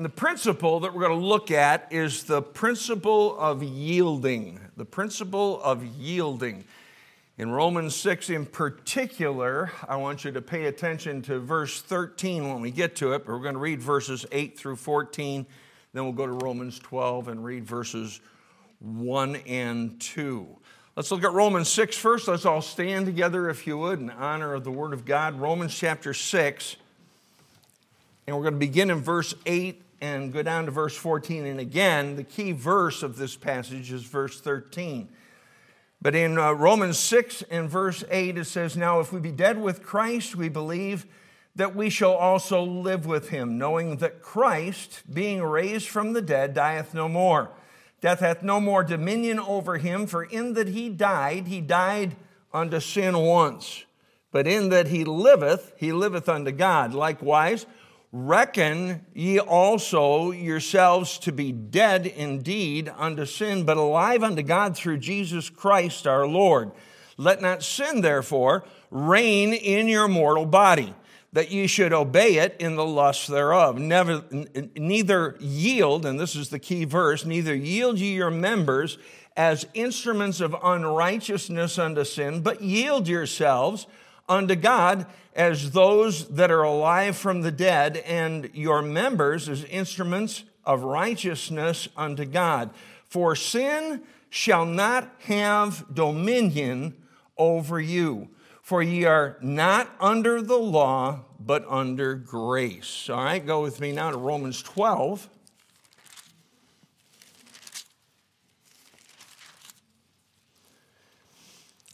And the principle that we're going to look at is the principle of yielding. The principle of yielding. In Romans 6 in particular, I want you to pay attention to verse 13 when we get to it. But we're going to read verses 8 through 14. Then we'll go to Romans 12 and read verses 1 and 2. Let's look at Romans 6 first. Let's all stand together, if you would, in honor of the Word of God. Romans chapter 6. And we're going to begin in verse 8 and go down to verse 14. And again, the key verse of this passage is verse 13. But in uh, Romans 6 and verse 8, it says, Now if we be dead with Christ, we believe that we shall also live with him, knowing that Christ, being raised from the dead, dieth no more. Death hath no more dominion over him, for in that he died, he died unto sin once. But in that he liveth, he liveth unto God. Likewise, Reckon ye also yourselves to be dead indeed unto sin, but alive unto God through Jesus Christ our Lord. Let not sin, therefore, reign in your mortal body, that ye should obey it in the lust thereof. Never, neither yield, and this is the key verse, neither yield ye your members as instruments of unrighteousness unto sin, but yield yourselves unto God as those that are alive from the dead, and your members as instruments of righteousness unto God. For sin shall not have dominion over you. For ye are not under the law, but under grace. All right, go with me now to Romans 12.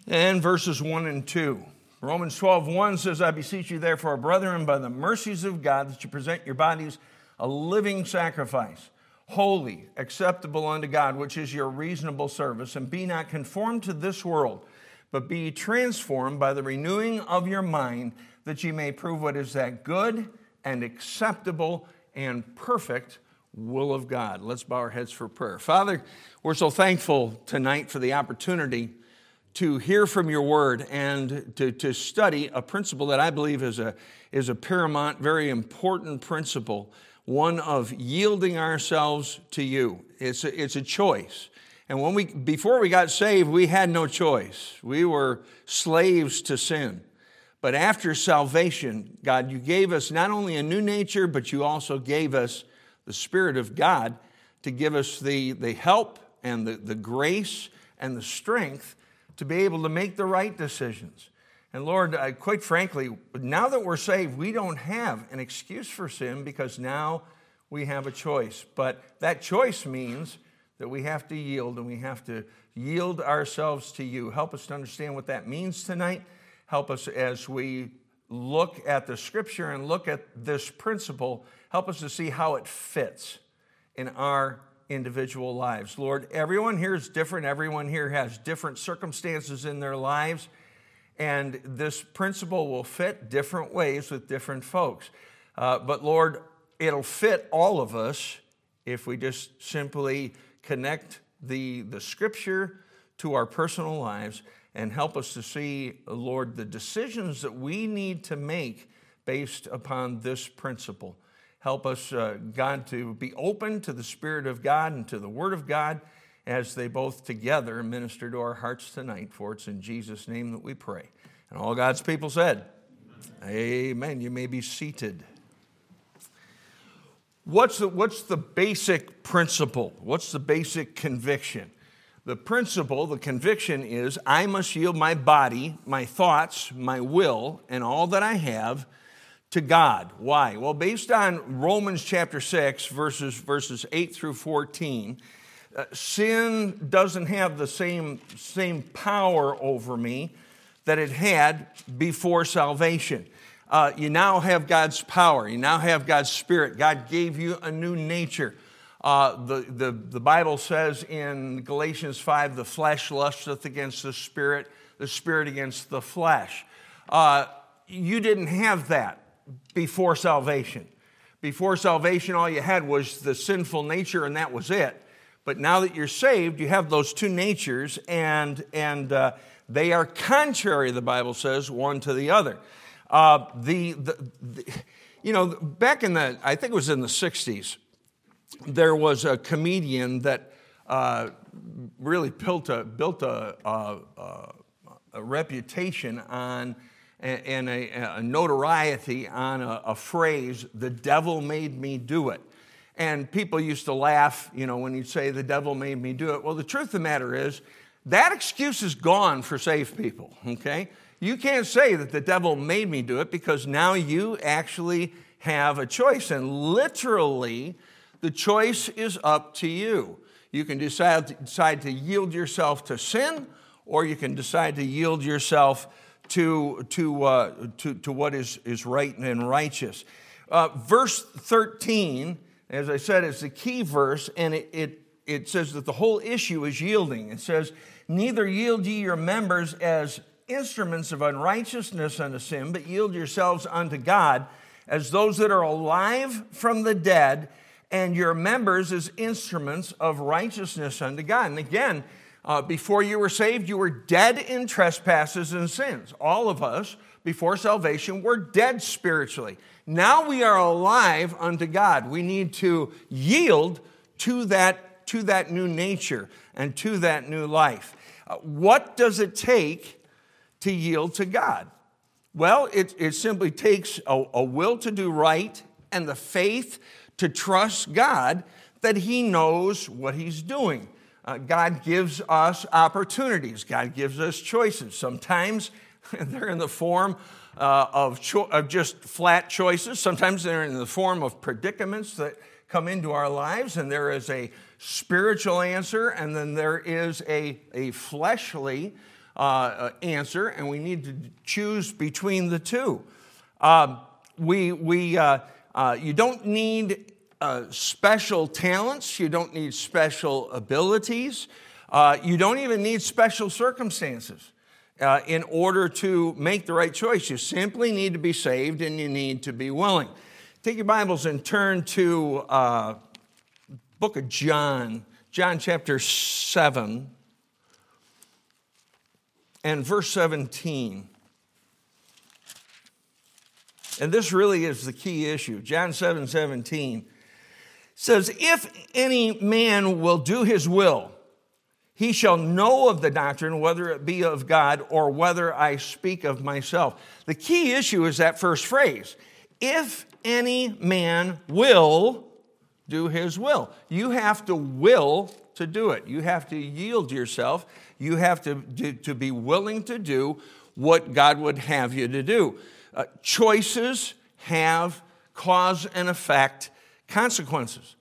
And verses 1 and 2. Romans 12, 1 says, I beseech you, therefore, brethren, by the mercies of God, that you present your bodies a living sacrifice, holy, acceptable unto God, which is your reasonable service, and be not conformed to this world, but be transformed by the renewing of your mind, that ye may prove what is that good and acceptable and perfect will of God. Let's bow our heads for prayer. Father, we're so thankful tonight for the opportunity to hear from your word and to, to study a principle that I believe is a, is a paramount, very important principle, one of yielding ourselves to you. It's a, it's a choice. And when we, before we got saved, we had no choice. We were slaves to sin. But after salvation, God, you gave us not only a new nature, but you also gave us the Spirit of God to give us the, the help and the, the grace and the strength to be able to make the right decisions. And Lord, uh, quite frankly, now that we're saved, we don't have an excuse for sin because now we have a choice. But that choice means that we have to yield and we have to yield ourselves to you. Help us to understand what that means tonight. Help us as we look at the scripture and look at this principle. Help us to see how it fits in our individual lives. Lord, everyone here is different. Everyone here has different circumstances in their lives. And this principle will fit different ways with different folks. Uh, but Lord, it'll fit all of us if we just simply connect the, the scripture to our personal lives and help us to see, Lord, the decisions that we need to make based upon this principle. Help us, uh, God, to be open to the Spirit of God and to the Word of God as they both together minister to our hearts tonight. For it's in Jesus' name that we pray. And all God's people said, Amen. Amen. You may be seated. What's the, what's the basic principle? What's the basic conviction? The principle, the conviction is I must yield my body, my thoughts, my will, and all that I have to God. Why? Well, based on Romans chapter 6, verses, verses 8 through 14, uh, sin doesn't have the same, same power over me that it had before salvation. Uh, you now have God's power, you now have God's Spirit. God gave you a new nature. Uh, the, the, the Bible says in Galatians 5 the flesh lusteth against the Spirit, the Spirit against the flesh. Uh, you didn't have that before salvation. Before salvation, all you had was the sinful nature, and that was it. But now that you're saved, you have those two natures, and, and uh, they are contrary, the Bible says, one to the other. Uh, the, the, the, you know, back in the, I think it was in the 60s, there was a comedian that uh, really built a, built a, a, a reputation on and a, a notoriety on a, a, phrase, the devil made me do it. And people used to laugh, you know, when you'd say, the devil made me do it. Well, the truth of the matter is, that excuse is gone for saved people, okay? You can't say that the devil made me do it because now you actually have a choice. And literally, the choice is up to you. You can decide, decide to yield yourself to sin, or you can decide to yield yourself to, to, uh, to, to what is, is right and righteous. Uh, verse 13, as I said, is the key verse, and it, it, it says that the whole issue is yielding. It says, Neither yield ye your members as instruments of unrighteousness unto sin, but yield yourselves unto God as those that are alive from the dead, and your members as instruments of righteousness unto God. And again, uh, before you were saved, you were dead in trespasses and sins. All of us, before salvation, were dead spiritually. Now we are alive unto God. We need to yield to that, to that new nature and to that new life. Uh, what does it take to yield to God? Well, it, it simply takes a, a will to do right and the faith to trust God that He knows what He's doing. Uh, God gives us opportunities, God gives us choices. Sometimes they're in the form uh, of, cho- of just flat choices, sometimes they're in the form of predicaments that come into our lives, and there is a spiritual answer, and then there is a, a fleshly uh, uh answer, and we need to choose between the two. Um, we, we, uh, uh, you don't need uh, special talents, you don't need special abilities, uh, you don't even need special circumstances uh, in order to make the right choice. You simply need to be saved and you need to be willing. Take your Bibles and turn to uh, book of John, John chapter 7 and verse 17. And this really is the key issue. John 7 17 says, If any man will do his will, he shall know of the doctrine, whether it be of God or whether I speak of myself. The key issue is that first phrase if any man will do his will. You have to will to do it. You have to yield yourself. You have to, to, to be willing to do what God would have you to do. Uh, choices have cause and effect consequences.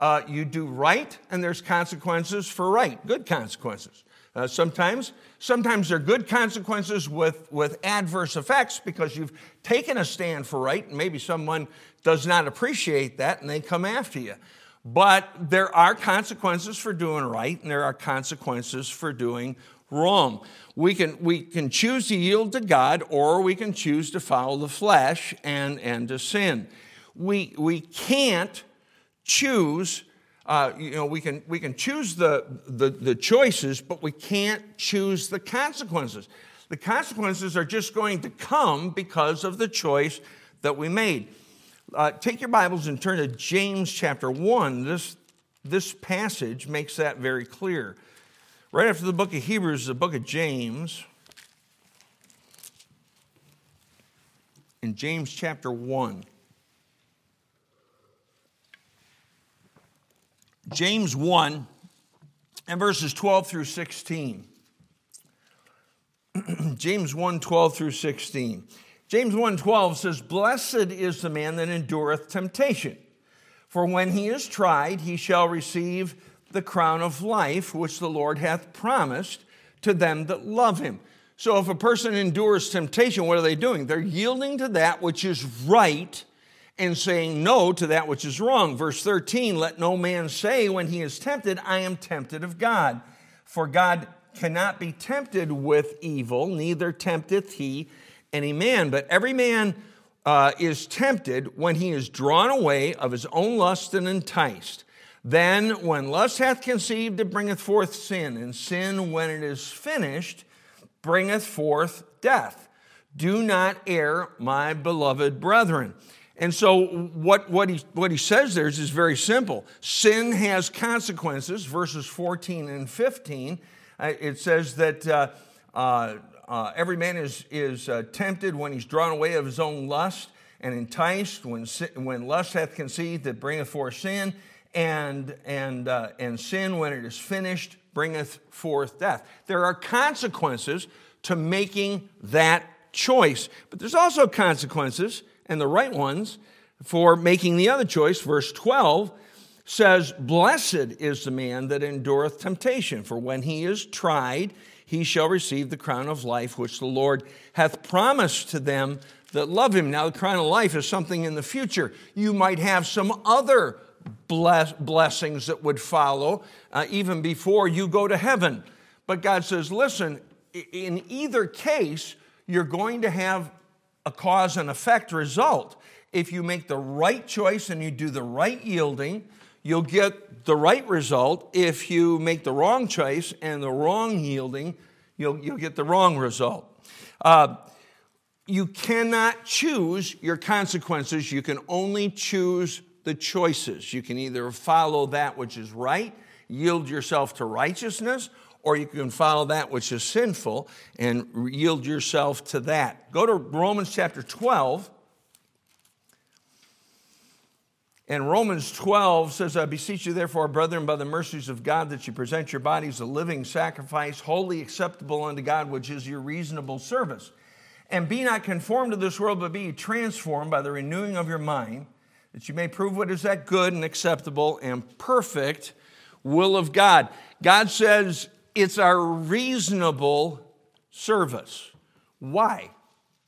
Uh, you do right, and there's consequences for right, good consequences. Uh, sometimes, sometimes they're good consequences with, with adverse effects because you've taken a stand for right, and maybe someone does not appreciate that and they come after you. But there are consequences for doing right, and there are consequences for doing wrong. We can, we can choose to yield to God, or we can choose to follow the flesh and, and to sin. We, we can't choose, uh, you know, we can, we can choose the, the, the choices, but we can't choose the consequences. The consequences are just going to come because of the choice that we made. Uh, take your Bibles and turn to James chapter 1. This, this passage makes that very clear. Right after the book of Hebrews, the book of James. In James chapter 1. James 1 and verses 12 through 16. James 1 12 through 16. James 1 12 says, Blessed is the man that endureth temptation, for when he is tried, he shall receive the crown of life which the Lord hath promised to them that love him. So if a person endures temptation, what are they doing? They're yielding to that which is right and saying no to that which is wrong. Verse 13 Let no man say when he is tempted, I am tempted of God. For God cannot be tempted with evil, neither tempteth he any man. But every man uh, is tempted when he is drawn away of his own lust and enticed. Then, when lust hath conceived, it bringeth forth sin, and sin, when it is finished, bringeth forth death. Do not err, my beloved brethren. And so, what, what, he, what he says there is, is very simple. Sin has consequences, verses 14 and 15. Uh, it says that uh, uh, uh every man is, is uh, tempted when he's drawn away of his own lust and enticed, when, when lust hath conceived, that bringeth forth sin, and, and, uh, and sin, when it is finished, bringeth forth death. There are consequences to making that choice, but there's also consequences and the right ones for making the other choice. Verse 12 says, Blessed is the man that endureth temptation, for when he is tried, he shall receive the crown of life which the Lord hath promised to them that love him. Now, the crown of life is something in the future. You might have some other bless, blessings that would follow uh, even before you go to heaven. But God says, listen, in either case, you're going to have a cause and effect result. If you make the right choice and you do the right yielding, you'll get the right result. If you make the wrong choice and the wrong yielding, you'll, you'll get the wrong result. Uh, you cannot choose your consequences, you can only choose the choices. You can either follow that which is right, yield yourself to righteousness, or you can follow that which is sinful and yield yourself to that. Go to Romans chapter 12. And Romans 12 says, I beseech you, therefore, brethren, by the mercies of God, that you present your bodies a living sacrifice, wholly acceptable unto God, which is your reasonable service. And be not conformed to this world, but be transformed by the renewing of your mind, that you may prove what is that good and acceptable and perfect will of God. God says it's our reasonable service. Why?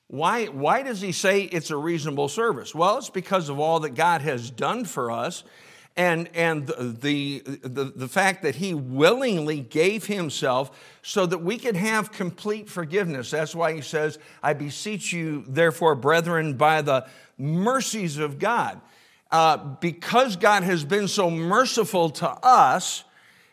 Why, why does he say it's a reasonable service? Well, it's because of all that God has done for us and, and the, the, the fact that he willingly gave himself so that we could have complete forgiveness. That's why he says, I beseech you, therefore, brethren, by the mercies of God. Uh, because God has been so merciful to us,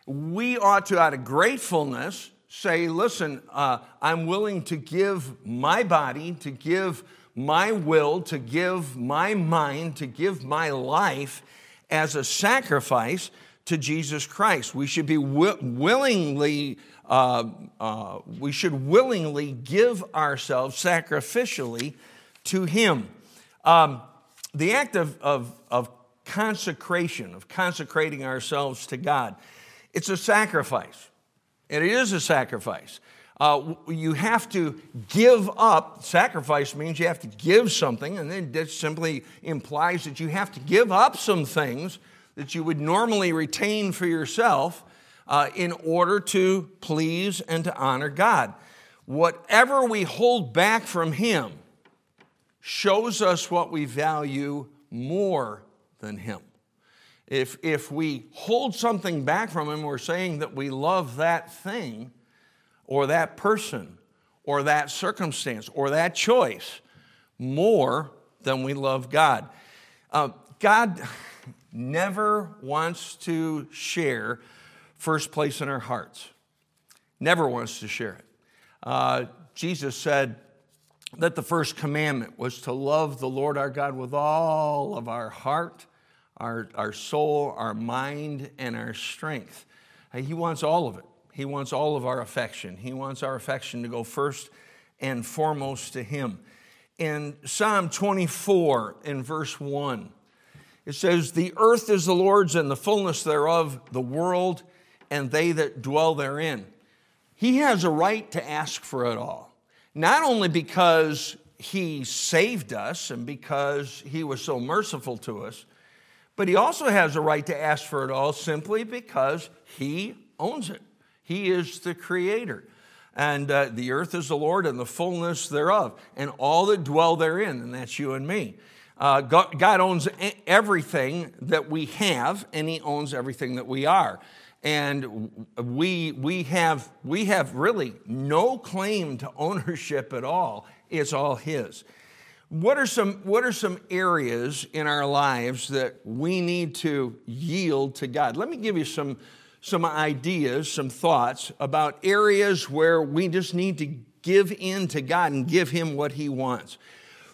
we ought to, out of gratefulness, say, listen, uh, I'm willing to give my body, to give my will, to give my mind, to give my life as a sacrifice to Jesus Christ. We should be wi- willingly, uh, uh, we should willingly give ourselves sacrificially to Him. Um, the act of, of, of consecration, of consecrating ourselves to God, it's a sacrifice. And it is a sacrifice. Uh, you have to give up. Sacrifice means you have to give something, and then that simply implies that you have to give up some things that you would normally retain for yourself uh, in order to please and to honor God. Whatever we hold back from Him shows us what we value more than Him. If, if we hold something back from Him, we're saying that we love that thing or that person or that circumstance or that choice more than we love God. Uh, God never wants to share first place in our hearts, never wants to share it. Uh, Jesus said that the first commandment was to love the Lord our God with all of our heart our, our soul, our mind, and our strength. Uh, he wants all of it. He wants all of our affection. He wants our affection to go first and foremost to Him. In Psalm 24, in verse 1, it says, The earth is the Lord's and the fullness thereof, the world and they that dwell therein. He has a right to ask for it all, not only because He saved us and because He was so merciful to us, but he also has a right to ask for it all simply because he owns it. He is the creator. And uh, the earth is the Lord and the fullness thereof, and all that dwell therein, and that's you and me. Uh, God, God owns everything that we have, and He owns everything that we are. And we, we, have, we have really no claim to ownership at all, it's all His. What are, some, what are some areas in our lives that we need to yield to God? Let me give you some, some ideas, some thoughts about areas where we just need to give in to God and give Him what He wants.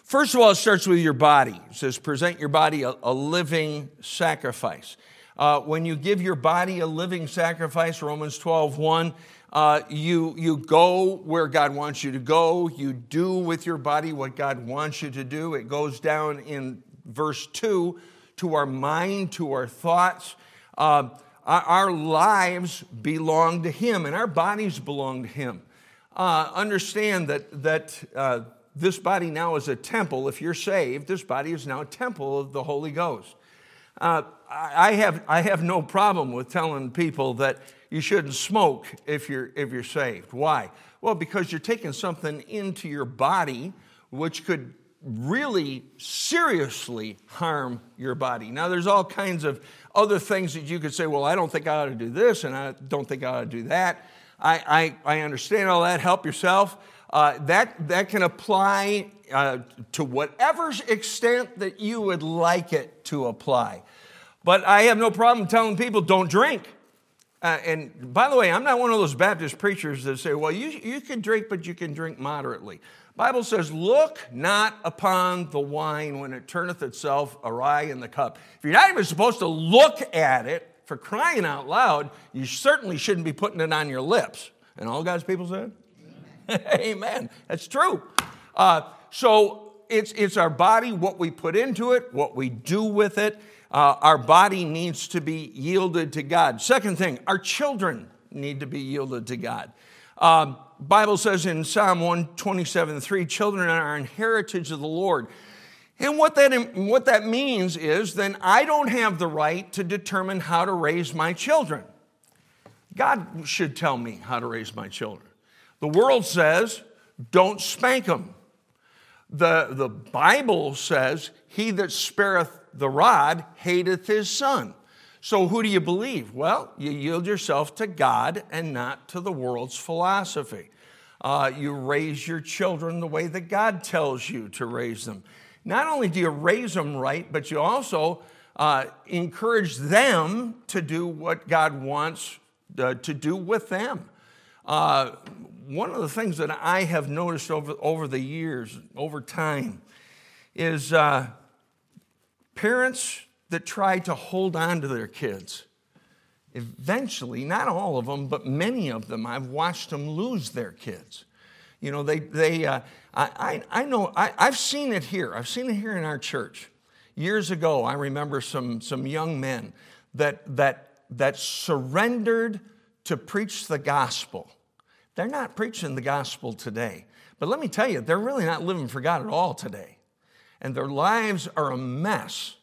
First of all, it starts with your body. It says, present your body a, a living sacrifice. Uh, when you give your body a living sacrifice, Romans 12, 1, uh, you, you go where God wants you to go. You do with your body what God wants you to do. It goes down in verse 2 to our mind, to our thoughts. Uh, our, lives belong to Him, and our bodies belong to Him. Uh, understand that, that uh, this body now is a temple. If you're saved, this body is now a temple of the Holy Ghost. Uh, I, have, I have no problem with telling people that you shouldn't smoke if you're, if you're saved. Why? Well, because you're taking something into your body which could really seriously harm your body. Now, there's all kinds of other things that you could say, well, I don't think I ought to do this and I don't think I ought to do that. I, I, I understand all that. Help yourself uh, that, that can apply uh, to whatever extent that you would like it to apply. But I have no problem telling people don't drink. Uh, and by the way, I'm not one of those Baptist preachers that say, well, you, you can drink, but you can drink moderately. Bible says, look not upon the wine when it turneth itself awry in the cup. If you're not even supposed to look at it, for crying out loud, you certainly shouldn't be putting it on your lips. And all God's people said? Amen. That's true. Uh, so it's, it's our body, what we put into it, what we do with it. Uh, our body needs to be yielded to God. Second thing, our children need to be yielded to God. Um, Bible says in Psalm 127 3, children are an heritage of the Lord. And what that, what that means is then I don't have the right to determine how to raise my children. God should tell me how to raise my children. The world says, don't spank them. The, the Bible says, he that spareth the rod hateth his son. So who do you believe? Well, you yield yourself to God and not to the world's philosophy. Uh, you raise your children the way that God tells you to raise them. Not only do you raise them right, but you also uh, encourage them to do what God wants uh, to do with them. Uh, one of the things that I have noticed over, over the years, over time, is uh, parents that try to hold on to their kids. Eventually, not all of them, but many of them, I've watched them lose their kids. You know, they, they uh, I, I, know, I, I've seen it here. I've seen it here in our church. Years ago, I remember some, some young men that, that, that surrendered to preach the gospel they're not preaching the gospel today. But let me tell you, they're really not living for God at all today. And their lives are a mess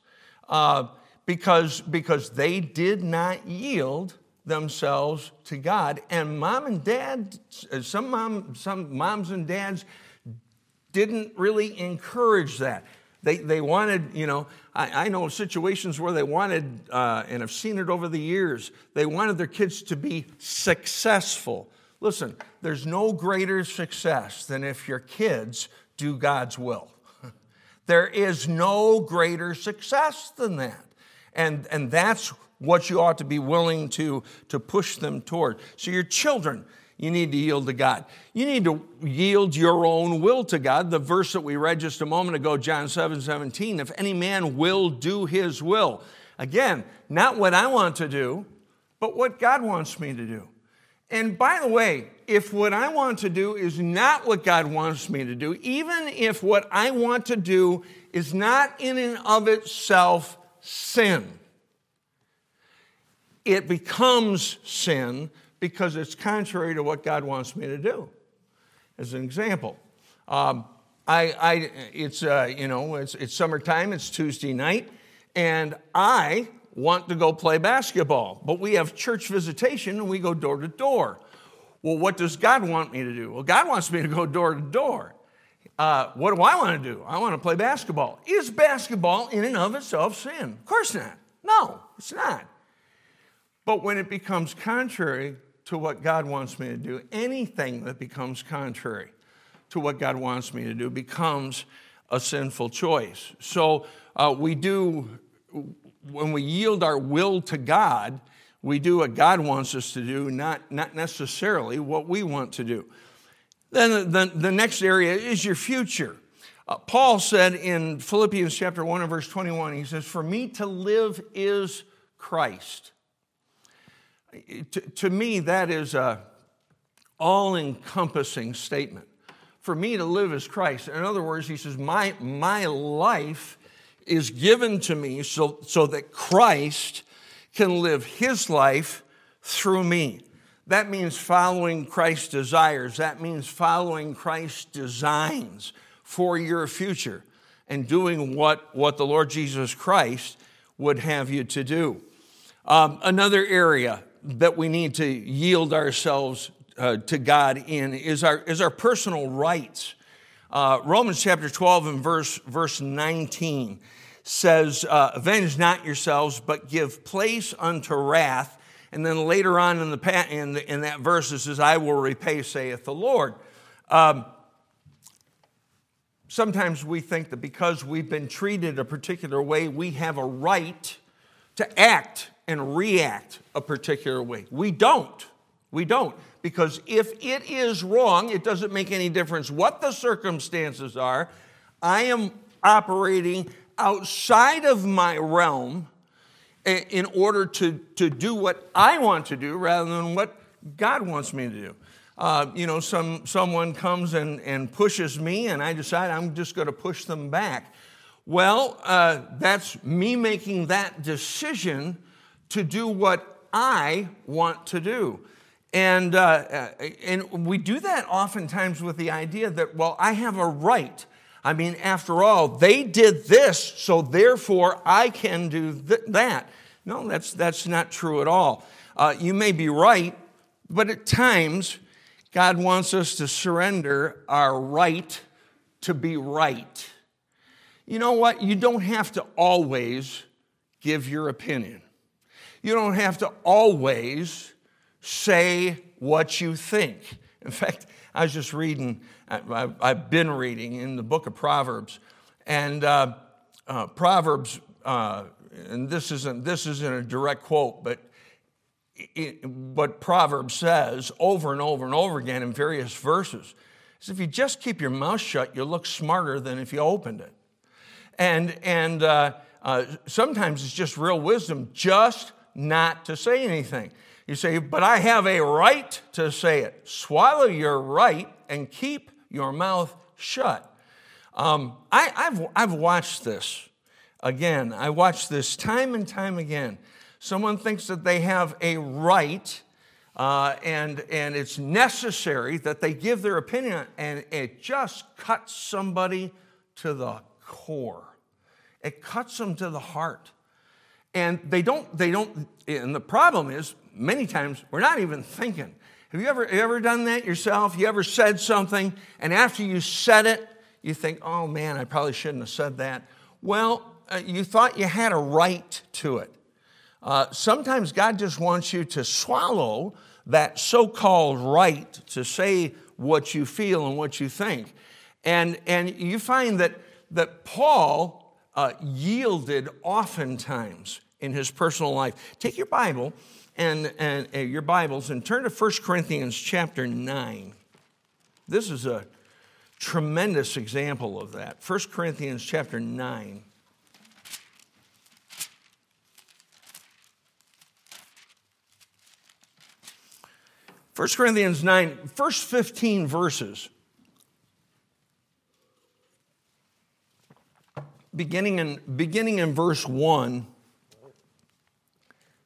uh, because, because they did not yield themselves to God. And mom and dad, some, mom, some moms and dads didn't really encourage that. They, they wanted, you know, I, I know situations where they wanted, uh, and I've seen it over the years, they wanted their kids to be successful. Listen, there's no greater success than if your kids do God's will. There is no greater success than that. And, and that's what you ought to be willing to, to push them toward. So, your children, you need to yield to God. You need to yield your own will to God. The verse that we read just a moment ago, John 7 17, if any man will do his will. Again, not what I want to do, but what God wants me to do. And by the way, if what I want to do is not what God wants me to do, even if what I want to do is not in and of itself sin, it becomes sin because it's contrary to what God wants me to do. As an example, um, I, I, it's, uh, you know, it's, it's summertime, it's Tuesday night, and I want to go play basketball, but we have church visitation and we go door to door. Well, what does God want me to do? Well, God wants me to go door to door. Uh, what do I want to do? I want to play basketball. Is basketball in and of itself sin? Of course not. No, it's not. But when it becomes contrary to what God wants me to do, anything that becomes contrary to what God wants me to do becomes a sinful choice. So uh, we do when we yield our will to God, we do what God wants us to do, not, not necessarily what we want to do. Then the, the next area is your future. Uh, Paul said in Philippians chapter 1 and verse 21, he says, For me to live is Christ. To, to me, that is a all encompassing statement. For me to live is Christ. In other words, he says, My, my life is given to me so, so that Christ can live his life through me. That means following Christ's desires. That means following Christ's designs for your future and doing what, what the Lord Jesus Christ would have you to do. Um, another area that we need to yield ourselves uh, to God in is our, is our personal rights. Uh, Romans chapter 12 and verse, verse 19 says, uh, Avenge not yourselves, but give place unto wrath. And then later on in, the, in, the, in that verse, it says, I will repay, saith the Lord. Um, sometimes we think that because we've been treated a particular way, we have a right to act and react a particular way. We don't. We don't. Because if it is wrong, it doesn't make any difference what the circumstances are. I am operating outside of my realm in order to, to do what I want to do rather than what God wants me to do. Uh, you know, some, someone comes and, and pushes me, and I decide I'm just going to push them back. Well, uh, that's me making that decision to do what I want to do. And, uh, uh, and we do that oftentimes with the idea that, well, I have a right. I mean, after all, they did this, so therefore I can do th- that. No, that's, that's not true at all. Uh, you may be right, but at times, God wants us to surrender our right to be right. You know what? You don't have to always give your opinion. You don't have to always say what you think. In fact, I was just reading, I've been reading in the book of Proverbs, and uh, uh, Proverbs, uh, and this isn't, this isn't a direct quote, but it, what Proverbs says over and over and over again in various verses is if you just keep your mouth shut, you look smarter than if you opened it. And, and uh, uh, sometimes it's just real wisdom just not to say anything. You say, but I have a right to say it. Swallow your right and keep your mouth shut. Um, I, have I've watched this again. I watched this time and time again. Someone thinks that they have a right uh, and, and it's necessary that they give their opinion, and it just cuts somebody to the core. It cuts them to the heart. And they don't, they don't, and the problem is many times we're not even thinking. Have you ever, ever done that yourself? You ever said something, and after you said it, you think, oh man, I probably shouldn't have said that. Well, uh, you thought you had a right to it. Uh, sometimes God just wants you to swallow that so called right to say what you feel and what you think. And, and you find that, that Paul uh, yielded oftentimes in his personal life. Take your Bible and, and uh, your Bibles and turn to 1 Corinthians chapter 9. This is a tremendous example of that. 1 Corinthians chapter 9. First Corinthians 9, first 15 verses. Beginning in, beginning in verse 1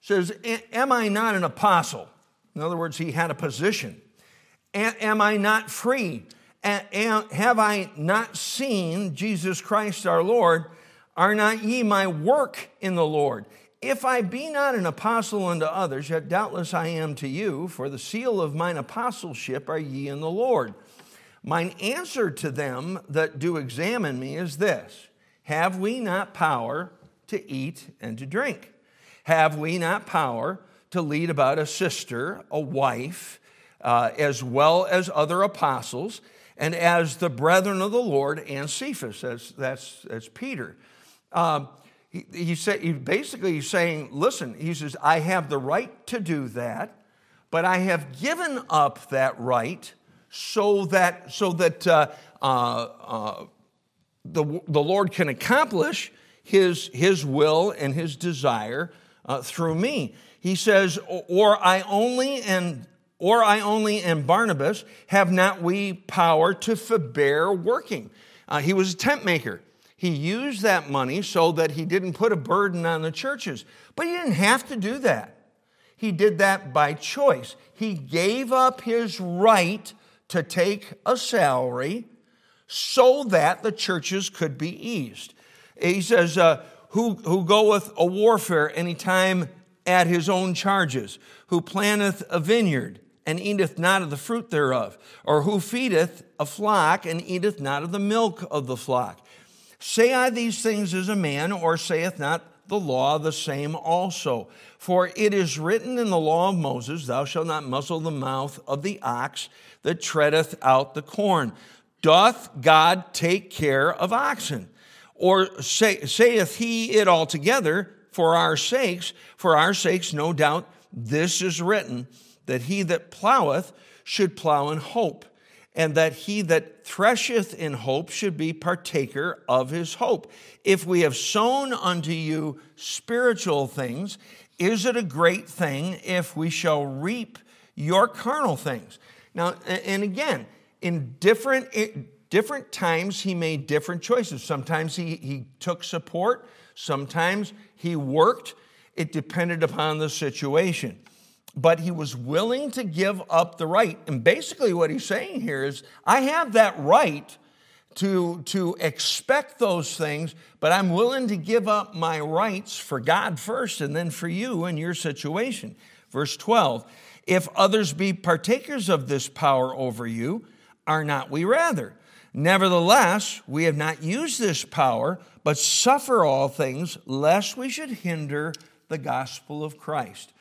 says, Am I not an apostle? In other words, he had a position. Am I not free? Have I not seen Jesus Christ our Lord? Are not ye my work in the Lord? If I be not an apostle unto others, yet doubtless I am to you, for the seal of mine apostleship are ye in the Lord. Mine answer to them that do examine me is this Have we not power to eat and to drink? Have we not power to lead about a sister, a wife, uh, as well as other apostles, and as the brethren of the Lord and Cephas? That's, that's, that's Peter. Um, he, he, said, he basically he's saying, listen, he says, I have the right to do that, but I have given up that right so that, so that uh, uh, uh, the, the Lord can accomplish his, his will and his desire uh, through me. He says, or I only and or I only and Barnabas have not we power to forbear working. Uh, he was a tent maker. He used that money so that he didn't put a burden on the churches. But he didn't have to do that. He did that by choice. He gave up his right to take a salary so that the churches could be eased. He says, uh, who, who goeth a warfare anytime at his own charges, who planteth a vineyard and eateth not of the fruit thereof, or who feedeth a flock and eateth not of the milk of the flock. Say I these things as a man, or saith not the law the same also? For it is written in the law of Moses, Thou shalt not muzzle the mouth of the ox that treadeth out the corn. Doth God take care of oxen? Or say, saith he it altogether for our sakes? For our sakes, no doubt, this is written that he that ploweth should plow in hope, and that he that thresheth in hope should be partaker of his hope. If we have sown unto you spiritual things, is it a great thing if we shall reap your carnal things? Now, and again, in different, different times, he made different choices. Sometimes he, he took support, sometimes he worked. It depended upon the situation but he was willing to give up the right. And basically, what he's saying here is I have that right to, to expect those things, but I'm willing to give up my rights for God first and then for you and your situation. Verse 12 If others be partakers of this power over you, are not we rather? Nevertheless, we have not used this power, but suffer all things, lest we should hinder the gospel of Christ.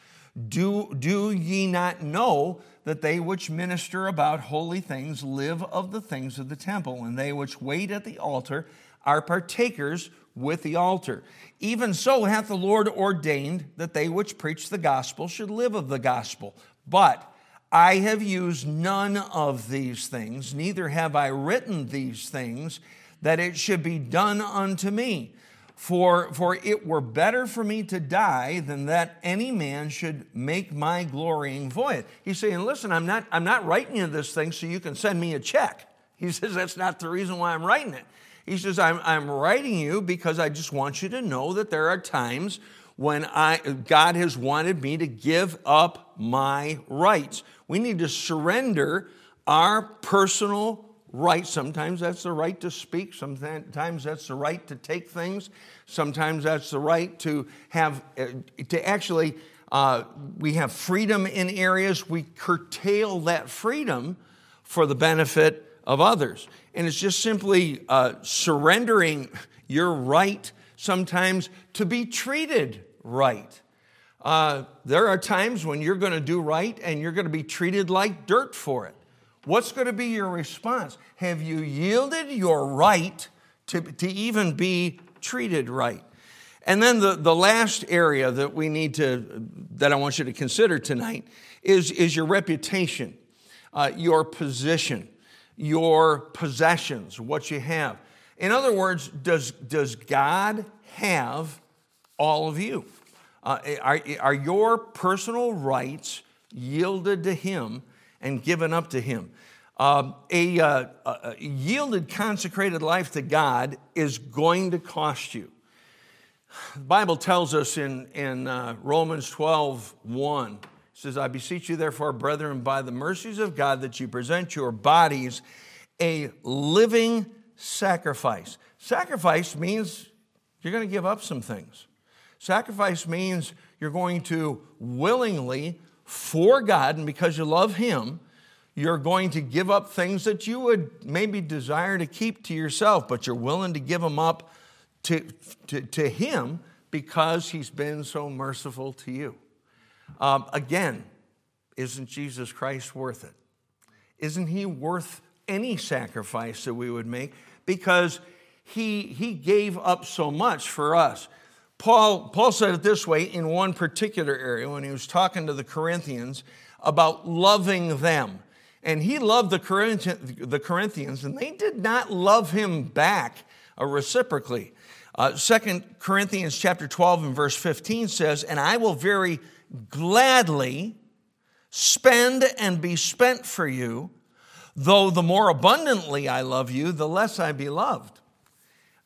Do, do ye not know that they which minister about holy things live of the things of the temple, and they which wait at the altar are partakers with the altar? Even so hath the Lord ordained that they which preach the gospel should live of the gospel. But I have used none of these things, neither have I written these things, that it should be done unto me. For, for it were better for me to die than that any man should make my glorying void. He's saying, listen, I'm not, I'm not writing you this thing so you can send me a check. He says, that's not the reason why I'm writing it. He says, I'm, I'm writing you because I just want you to know that there are times when I, God has wanted me to give up my rights. We need to surrender our personal right. Sometimes that's the right to speak, sometimes that's the right to take things, sometimes that's the right to have, uh, to actually, uh, we have freedom in areas, we curtail that freedom for the benefit of others. And it's just simply uh, surrendering your right sometimes to be treated right. Uh, there are times when you're going to do right and you're going to be treated like dirt for it. What's going to be your response? Have you yielded your right to, to even be treated right? And then the, the last area that we need to, that I want you to consider tonight is, is your reputation, uh, your position, your possessions, what you have. In other words, does, does God have all of you? Uh, are, are your personal rights yielded to Him and given up to Him. Um, a, uh, a, yielded, consecrated life to God is going to cost you. The Bible tells us in, in uh, Romans 12 1, it says, I beseech you, therefore, brethren, by the mercies of God, that you present your bodies a living sacrifice. Sacrifice means you're going to give up some things. Sacrifice means you're going to willingly for God and because you love Him, you're going to give up things that you would maybe desire to keep to yourself, but you're willing to give them up to, to, to Him because He's been so merciful to you. Um, again, isn't Jesus Christ worth it? Isn't He worth any sacrifice that we would make? Because He, he gave up so much for us. Paul, Paul said it this way in one particular area when he was talking to the Corinthians about loving them. And he loved the Corinthians, and they did not love him back uh, reciprocally. Uh, 2 Corinthians chapter 12 and verse 15 says, And I will very gladly spend and be spent for you, though the more abundantly I love you, the less I be loved.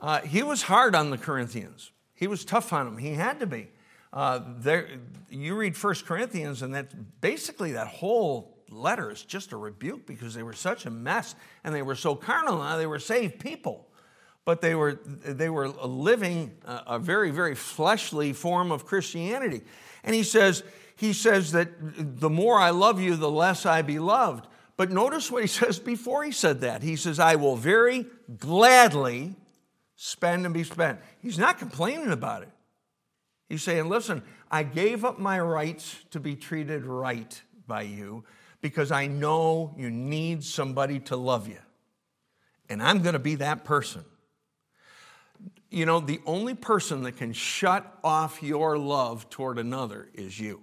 Uh, he was hard on the Corinthians. He was tough on them. He had to be. Uh, there, you read 1 Corinthians, and that basically that whole letter is just a rebuke because they were such a mess and they were so carnal. Now they were saved people, but they were they were living a, a very very fleshly form of Christianity. And he says he says that the more I love you, the less I be loved. But notice what he says before he said that. He says, I will very gladly spend and be spent. He's not complaining about it. He's saying, listen, I gave up my rights to be treated right by you because I know you need somebody to love you. And I'm going to be that person. You know, the only person that can shut off your love toward another is you.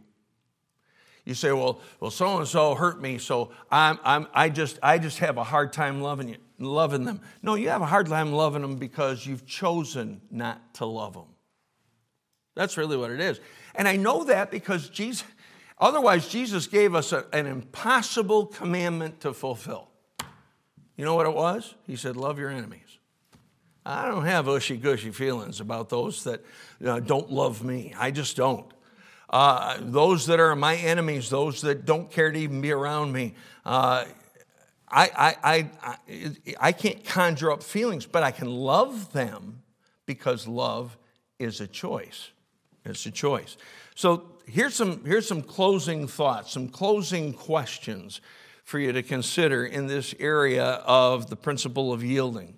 You say, well, well, so and so hurt me, so I'm, I'm, I, just, I just have a hard time loving, you, loving them. No, you have a hard time loving them because you've chosen not to love them. That's really what it is. And I know that because Jesus, otherwise, Jesus gave us a, an impossible commandment to fulfill. You know what it was? He said, Love your enemies. I don't have ushy gushy feelings about those that uh, don't love me. I just don't. Uh, those that are my enemies, those that don't care to even be around me, uh, I, I, I, I, can't conjure up feelings, but I can love them because love is a choice. It's a choice. So here's some, here's some closing thoughts, some closing questions for you to consider in this area of the principle of yielding.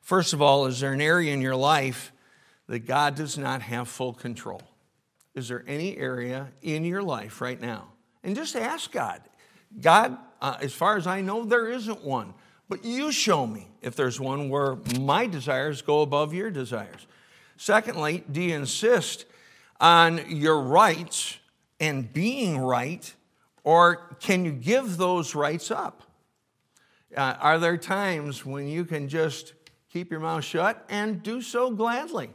First of all, is there an area in your life that God does not have full control? Is there any area in your life right now? And just ask God. God, uh, as far as I know, there isn't one. But you show me if there's one where my desires go above your desires. Secondly, do you insist on your rights and being right, or can you give those rights up? Uh, are there times when you can just keep your mouth shut and do so gladly?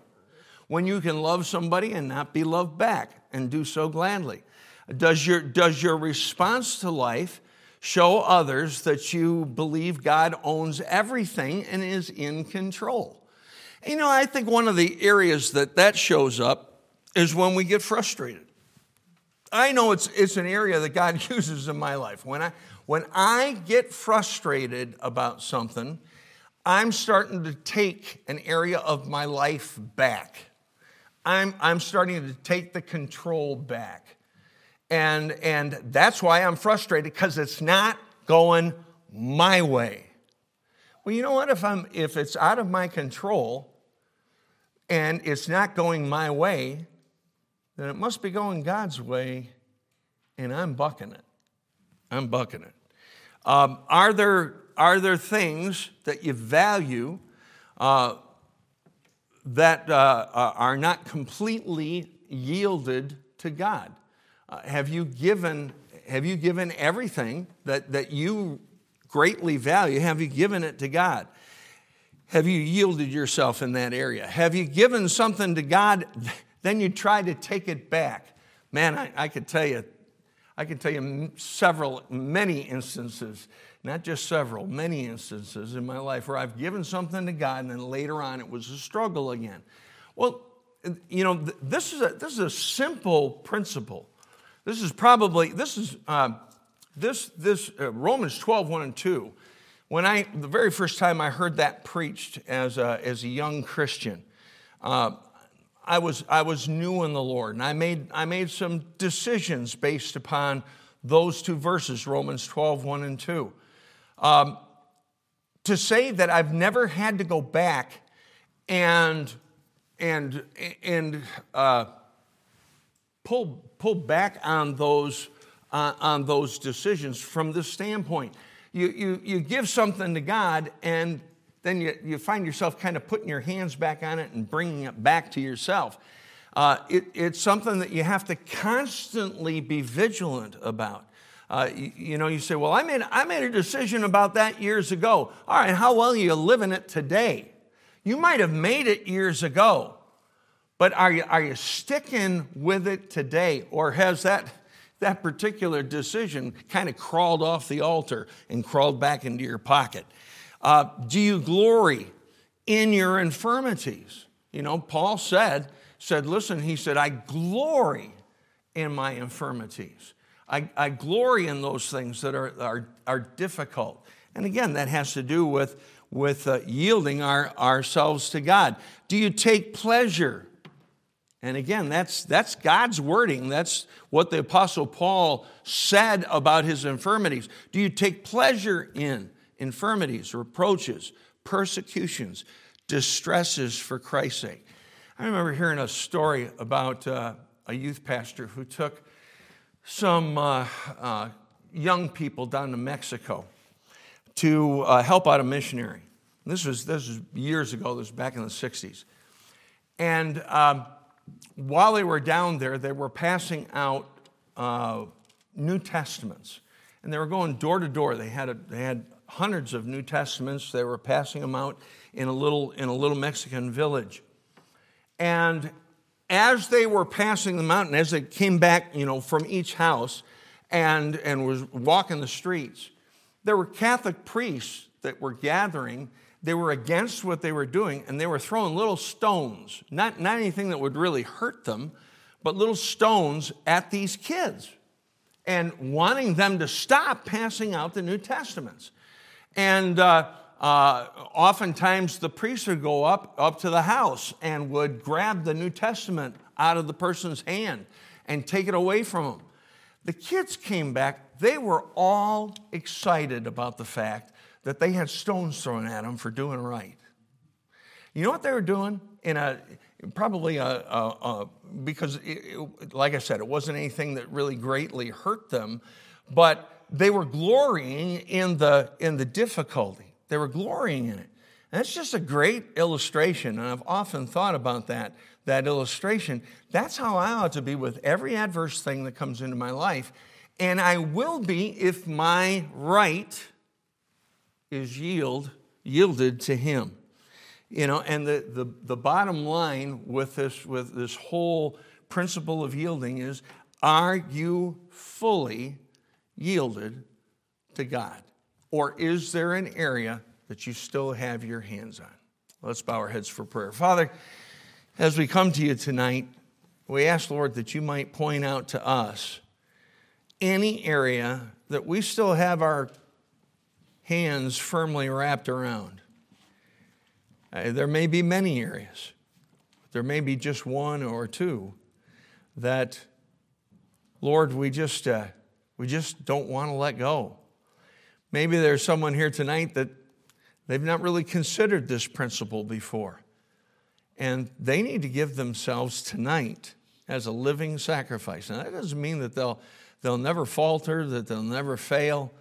When you can love somebody and not be loved back and do so gladly? Does your, does your response to life show others that you believe God owns everything and is in control? You know, I think one of the areas that that shows up is when we get frustrated. I know it's, it's an area that God uses in my life. When I, when I get frustrated about something, I'm starting to take an area of my life back. I'm, I'm starting to take the control back. And, and that's why I'm frustrated because it's not going my way. Well, you know what? If, I'm, if it's out of my control and it's not going my way, then it must be going God's way, and I'm bucking it. I'm bucking it. Um, are, there, are there things that you value uh, that uh, uh, are not completely yielded to God? Uh, have, you given, have you given everything that, that you greatly value, have you given it to God? Have you yielded yourself in that area? Have you given something to God then you try to take it back. Man, I, I could tell you, I could tell you several, many instances, not just several, many instances in my life where I've given something to God and then later on it was a struggle again. Well, you know, this is a, this is a simple principle. This is probably, this is, uh, this, this uh, Romans 12, 1 and 2. When I, the very first time I heard that preached as a, as a young Christian, uh, I was, I was new in the Lord, and I made, I made some decisions based upon those two verses, Romans 12, 1 and 2. Um, to say that I've never had to go back and, and, and uh, pull, pull back on those, uh, on those decisions from this standpoint. You, you, you give something to God, and then you, you find yourself kind of putting your hands back on it and bringing it back to yourself. Uh, it, it's something that you have to constantly be vigilant about. Uh, you, you, know, you say, Well, I made, I made a decision about that years ago. All right, how well are you living it today? You might have made it years ago, but are you, are you sticking with it today? Or has that, that particular decision kind of crawled off the altar and crawled back into your pocket? Uh, do you glory in your infirmities? You know, Paul said, said, listen, he said, I glory in my infirmities. I, I glory in those things that are, are, are difficult. And again, that has to do with, with uh, yielding our, ourselves to God. Do you take pleasure? And again, that's, that's God's wording. That's what the Apostle Paul said about his infirmities. Do you take pleasure in infirmities, reproaches, persecutions, distresses for Christ's sake? I remember hearing a story about uh, a youth pastor who took some uh, uh, young people down to Mexico to uh, help out a missionary. This was, this was years ago, this was back in the 60s. And um, while they were down there, they were passing out uh, New Testaments. And they were going door to door. They had, a, they had hundreds of New Testaments. They were passing them out in a little, in a little Mexican village. And as they were passing the mountain, as they came back, you know, from each house and, and was walking the streets, there were Catholic priests that were gathering. They were against what they were doing, and they were throwing little stones, not, not anything that would really hurt them, but little stones at these kids and wanting them to stop passing out the New Testaments. And uh, uh, oftentimes the priest would go up, up to the house and would grab the New Testament out of the person's hand and take it away from them. The kids came back, they were all excited about the fact that they had stones thrown at them for doing right. You know what they were doing? In a probably a, a, a because, it, it, like I said, it wasn't anything that really greatly hurt them, but they were glorying in the in the difficulty. They were glorying in it. And that's just a great illustration, and I've often thought about that, that illustration. That's how I ought to be with every adverse thing that comes into my life. And I will be if my right is yield, yielded to him. You know, and the, the, the bottom line with this, with this whole principle of yielding is are you fully yielded to God? Or is there an area that you still have your hands on? Let's bow our heads for prayer. Father, as we come to you tonight, we ask, Lord, that you might point out to us any area that we still have our hands firmly wrapped around. Uh, there may be many areas, there may be just one or two that, Lord, we just, uh, we just don't want to let go. Maybe there's someone here tonight that they've not really considered this principle before. And they need to give themselves tonight as a living sacrifice. Now, that doesn't mean that they'll, they'll never falter, that they'll never fail.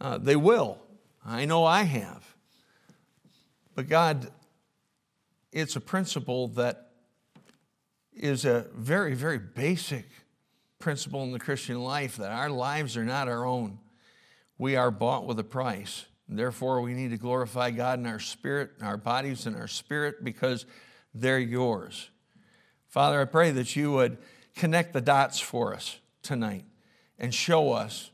Uh, they will. I know I have. But God, it's a principle that is a very, very basic principle in the Christian life that our lives are not our own. We are bought with a price. Therefore, we need to glorify God in our spirit, in our bodies, and our spirit because they're yours. Father, I pray that you would connect the dots for us tonight and show us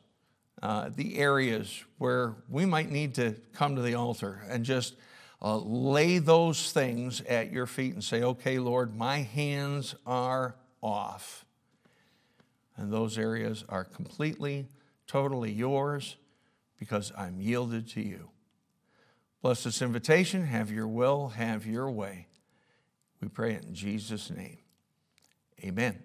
uh, the areas where we might need to come to the altar and just uh, lay those things at your feet and say, okay, Lord, my hands are off. And those areas are completely, totally yours because I'm yielded to you. Bless this invitation. Have your will, have your way. We pray it in Jesus' name. Amen.